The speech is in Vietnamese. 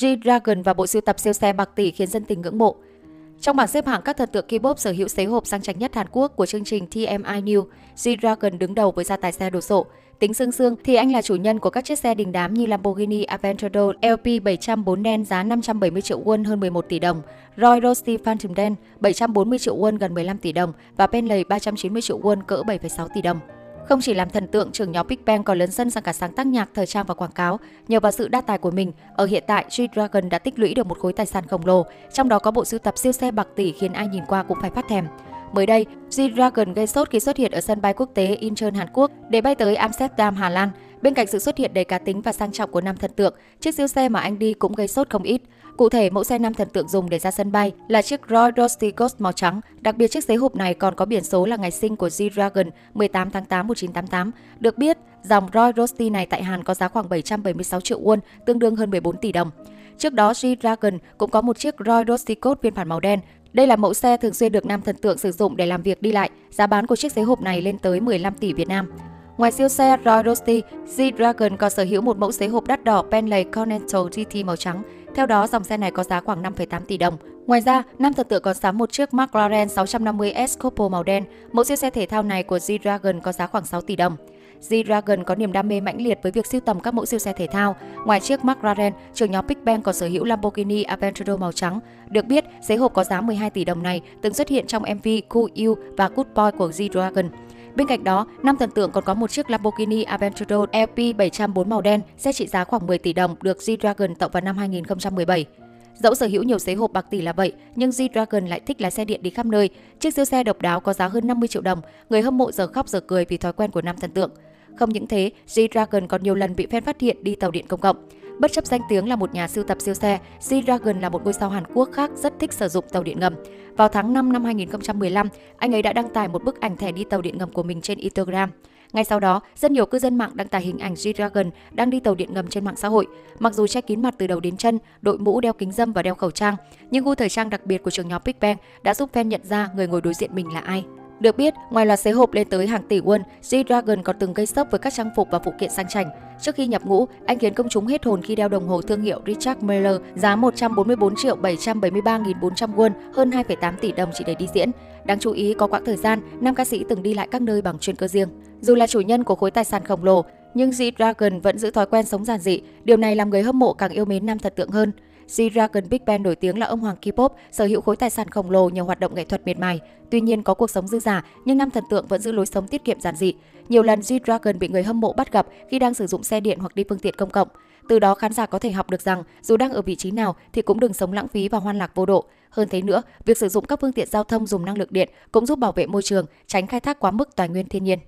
G-Dragon và bộ sưu tập siêu xe bạc tỷ khiến dân tình ngưỡng mộ. Trong bảng xếp hạng các thần tượng K-pop sở hữu xế hộp sang chảnh nhất Hàn Quốc của chương trình TMI New, G-Dragon đứng đầu với gia tài xe đồ sộ. Tính xương xương thì anh là chủ nhân của các chiếc xe đình đám như Lamborghini Aventador LP 704 đen giá 570 triệu won hơn 11 tỷ đồng, Roy Rosti Phantom đen 740 triệu won gần 15 tỷ đồng và Bentley 390 triệu won cỡ 7,6 tỷ đồng. Không chỉ làm thần tượng, trưởng nhóm Big Bang còn lớn sân sang cả sáng tác nhạc, thời trang và quảng cáo. Nhờ vào sự đa tài của mình, ở hiện tại G-Dragon đã tích lũy được một khối tài sản khổng lồ, trong đó có bộ sưu tập siêu xe bạc tỷ khiến ai nhìn qua cũng phải phát thèm. Mới đây, G-Dragon gây sốt khi xuất hiện ở sân bay quốc tế Incheon Hàn Quốc để bay tới Amsterdam, Hà Lan. Bên cạnh sự xuất hiện đầy cá tính và sang trọng của nam thần tượng, chiếc siêu xe mà anh đi cũng gây sốt không ít. Cụ thể, mẫu xe nam thần tượng dùng để ra sân bay là chiếc Roy Rusty Ghost màu trắng. Đặc biệt chiếc giấy hộp này còn có biển số là ngày sinh của G-Dragon 18 tháng 8 1988. Được biết, dòng Roy Rusty này tại Hàn có giá khoảng 776 triệu won, tương đương hơn 14 tỷ đồng. Trước đó, G-Dragon cũng có một chiếc Roy Rusty Ghost phiên bản màu đen. Đây là mẫu xe thường xuyên được nam thần tượng sử dụng để làm việc đi lại. Giá bán của chiếc giấy hộp này lên tới 15 tỷ Việt Nam. Ngoài siêu xe Royal Rusty, G-Dragon còn sở hữu một mẫu xế hộp đắt đỏ Bentley Continental GT màu trắng. Theo đó, dòng xe này có giá khoảng 5,8 tỷ đồng. Ngoài ra, nam thần tượng còn sắm một chiếc McLaren 650S Coupe màu đen. Mẫu siêu xe thể thao này của G-Dragon có giá khoảng 6 tỷ đồng. G-Dragon có niềm đam mê mãnh liệt với việc sưu tầm các mẫu siêu xe thể thao. Ngoài chiếc McLaren, trưởng nhóm Big Bang còn sở hữu Lamborghini Aventador màu trắng. Được biết, giấy hộp có giá 12 tỷ đồng này từng xuất hiện trong MV Cool You và Good Boy của G-Dragon. Bên cạnh đó, nam thần tượng còn có một chiếc Lamborghini Aventador LP 704 màu đen, xe trị giá khoảng 10 tỷ đồng được G-Dragon tạo vào năm 2017. Dẫu sở hữu nhiều xế hộp bạc tỷ là vậy, nhưng G-Dragon lại thích lái xe điện đi khắp nơi. Chiếc siêu xe độc đáo có giá hơn 50 triệu đồng, người hâm mộ giờ khóc giờ cười vì thói quen của nam thần tượng. Không những thế, G-Dragon còn nhiều lần bị fan phát hiện đi tàu điện công cộng. Bất chấp danh tiếng là một nhà sưu tập siêu xe, G-Dragon là một ngôi sao Hàn Quốc khác rất thích sử dụng tàu điện ngầm. Vào tháng 5 năm 2015, anh ấy đã đăng tải một bức ảnh thẻ đi tàu điện ngầm của mình trên Instagram. Ngay sau đó, rất nhiều cư dân mạng đăng tải hình ảnh G-Dragon đang đi tàu điện ngầm trên mạng xã hội. Mặc dù che kín mặt từ đầu đến chân, đội mũ đeo kính dâm và đeo khẩu trang, nhưng gu thời trang đặc biệt của trường nhóm Big Bang đã giúp fan nhận ra người ngồi đối diện mình là ai. Được biết, ngoài loạt xế hộp lên tới hàng tỷ won, G-Dragon còn từng gây sốc với các trang phục và phụ kiện sang chảnh. Trước khi nhập ngũ, anh khiến công chúng hết hồn khi đeo đồng hồ thương hiệu Richard Miller giá 144 triệu 773 400 won, hơn 2,8 tỷ đồng chỉ để đi diễn. Đáng chú ý có quãng thời gian, nam ca sĩ từng đi lại các nơi bằng chuyên cơ riêng. Dù là chủ nhân của khối tài sản khổng lồ, nhưng G-Dragon vẫn giữ thói quen sống giản dị. Điều này làm người hâm mộ càng yêu mến nam thần tượng hơn. G-Dragon Big Bang nổi tiếng là ông hoàng K-pop, sở hữu khối tài sản khổng lồ nhờ hoạt động nghệ thuật miệt mài. Tuy nhiên có cuộc sống dư giả, nhưng nam thần tượng vẫn giữ lối sống tiết kiệm giản dị. Nhiều lần G-Dragon bị người hâm mộ bắt gặp khi đang sử dụng xe điện hoặc đi phương tiện công cộng. Từ đó khán giả có thể học được rằng dù đang ở vị trí nào thì cũng đừng sống lãng phí và hoan lạc vô độ. Hơn thế nữa, việc sử dụng các phương tiện giao thông dùng năng lượng điện cũng giúp bảo vệ môi trường, tránh khai thác quá mức tài nguyên thiên nhiên.